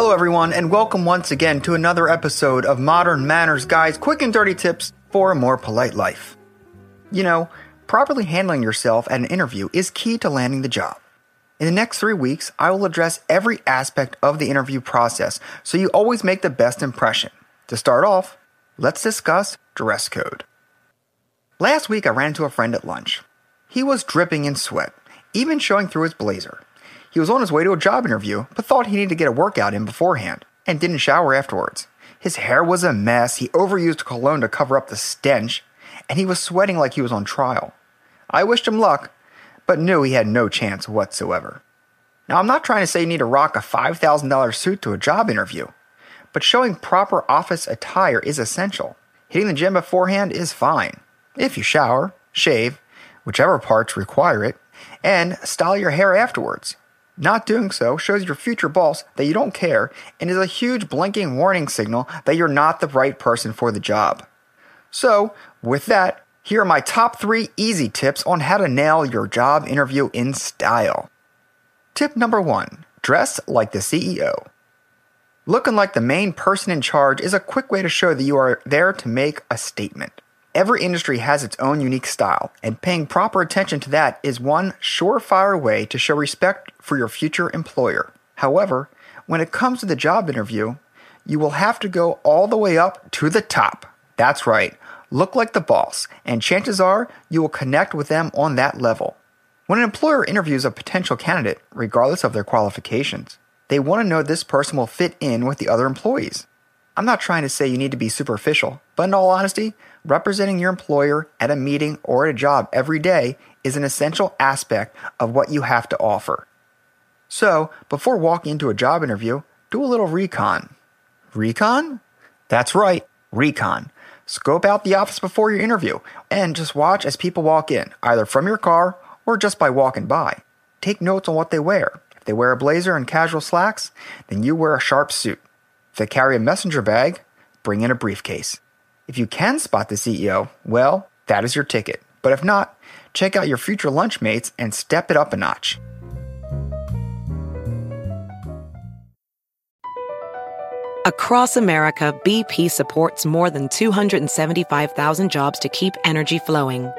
Hello, everyone, and welcome once again to another episode of Modern Manners Guys Quick and Dirty Tips for a More Polite Life. You know, properly handling yourself at an interview is key to landing the job. In the next three weeks, I will address every aspect of the interview process so you always make the best impression. To start off, let's discuss dress code. Last week, I ran into a friend at lunch. He was dripping in sweat, even showing through his blazer. He was on his way to a job interview, but thought he needed to get a workout in beforehand, and didn't shower afterwards. His hair was a mess, he overused cologne to cover up the stench, and he was sweating like he was on trial. I wished him luck, but knew he had no chance whatsoever. Now, I'm not trying to say you need to rock a $5,000 suit to a job interview, but showing proper office attire is essential. Hitting the gym beforehand is fine. If you shower, shave, whichever parts require it, and style your hair afterwards. Not doing so shows your future boss that you don't care and is a huge blinking warning signal that you're not the right person for the job. So, with that, here are my top three easy tips on how to nail your job interview in style. Tip number one dress like the CEO. Looking like the main person in charge is a quick way to show that you are there to make a statement. Every industry has its own unique style, and paying proper attention to that is one surefire way to show respect for your future employer. However, when it comes to the job interview, you will have to go all the way up to the top. That's right, look like the boss, and chances are you will connect with them on that level. When an employer interviews a potential candidate, regardless of their qualifications, they want to know this person will fit in with the other employees. I'm not trying to say you need to be superficial, but in all honesty, representing your employer at a meeting or at a job every day is an essential aspect of what you have to offer. So, before walking into a job interview, do a little recon. Recon? That's right, recon. Scope out the office before your interview and just watch as people walk in, either from your car or just by walking by. Take notes on what they wear. If they wear a blazer and casual slacks, then you wear a sharp suit. If they carry a messenger bag, bring in a briefcase. If you can spot the CEO, well, that is your ticket. But if not, check out your future lunchmates and step it up a notch. Across America, BP supports more than 275,000 jobs to keep energy flowing.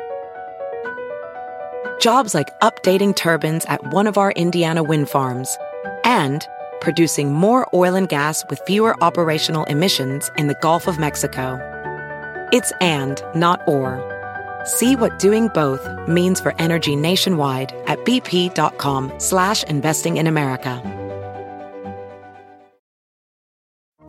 Jobs like updating turbines at one of our Indiana wind farms and producing more oil and gas with fewer operational emissions in the Gulf of Mexico. It's and, not or. See what doing both means for energy nationwide at bp.com slash investing in America.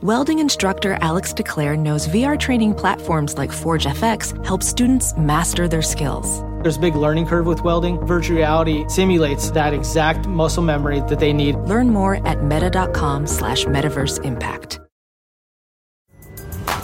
Welding instructor Alex DeClaire knows VR training platforms like Forge FX help students master their skills. There's a big learning curve with welding. Virtual reality simulates that exact muscle memory that they need. Learn more at meta.com slash metaverse impact.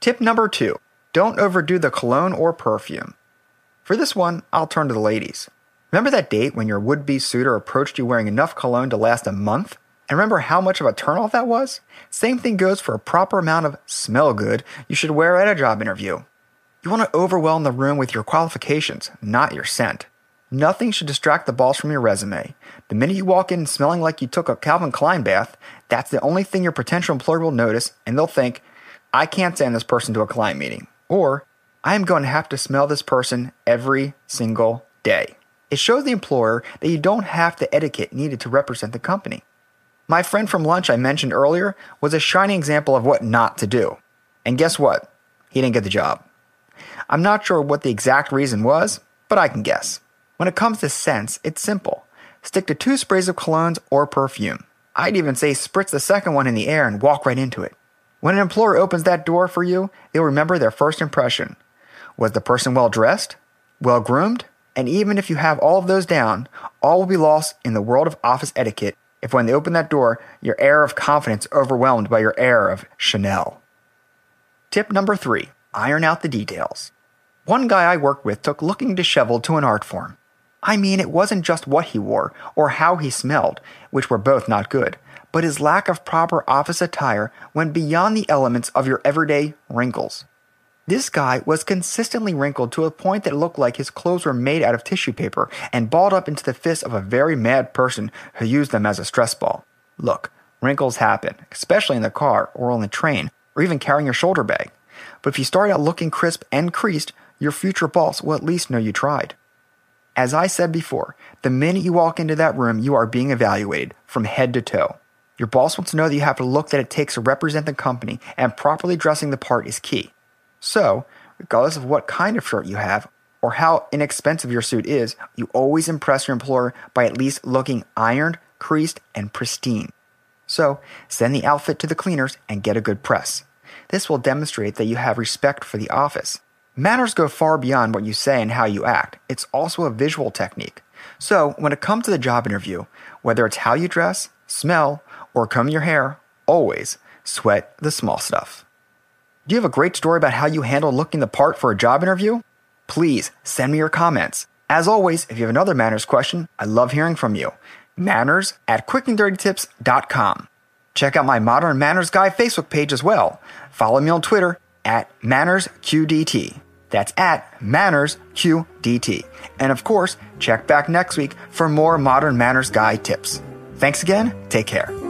Tip number two don't overdo the cologne or perfume. For this one, I'll turn to the ladies. Remember that date when your would be suitor approached you wearing enough cologne to last a month? And remember how much of a turnoff that was? Same thing goes for a proper amount of smell good you should wear at a job interview. You want to overwhelm the room with your qualifications, not your scent. Nothing should distract the boss from your resume. The minute you walk in smelling like you took a Calvin Klein bath, that's the only thing your potential employer will notice, and they'll think, I can't send this person to a client meeting. Or, I am going to have to smell this person every single day. It shows the employer that you don't have the etiquette needed to represent the company. My friend from lunch I mentioned earlier was a shining example of what not to do. And guess what? He didn't get the job. I'm not sure what the exact reason was, but I can guess. When it comes to scents, it's simple. Stick to two sprays of colognes or perfume. I'd even say spritz the second one in the air and walk right into it. When an employer opens that door for you, they'll remember their first impression. Was the person well dressed? Well groomed? And even if you have all of those down, all will be lost in the world of office etiquette if when they open that door, your air of confidence overwhelmed by your air of Chanel. Tip number three iron out the details. One guy I worked with took looking disheveled to an art form. I mean, it wasn't just what he wore or how he smelled, which were both not good, but his lack of proper office attire went beyond the elements of your everyday wrinkles. This guy was consistently wrinkled to a point that looked like his clothes were made out of tissue paper and balled up into the fist of a very mad person who used them as a stress ball. Look, wrinkles happen, especially in the car or on the train or even carrying your shoulder bag. But if you start out looking crisp and creased, your future boss will at least know you tried. As I said before, the minute you walk into that room, you are being evaluated from head to toe. Your boss wants to know that you have the look that it takes to represent the company, and properly dressing the part is key. So, regardless of what kind of shirt you have or how inexpensive your suit is, you always impress your employer by at least looking ironed, creased, and pristine. So, send the outfit to the cleaners and get a good press. This will demonstrate that you have respect for the office. Manners go far beyond what you say and how you act. It's also a visual technique. So, when it comes to the job interview, whether it's how you dress, smell, or comb your hair, always sweat the small stuff. Do you have a great story about how you handle looking the part for a job interview? Please send me your comments. As always, if you have another manners question, I love hearing from you. Manners at quickanddirtytips.com. Check out my Modern Manners Guy Facebook page as well. Follow me on Twitter at MannersQDT. That's at MannersQDT. And of course, check back next week for more Modern Manners Guy tips. Thanks again. Take care.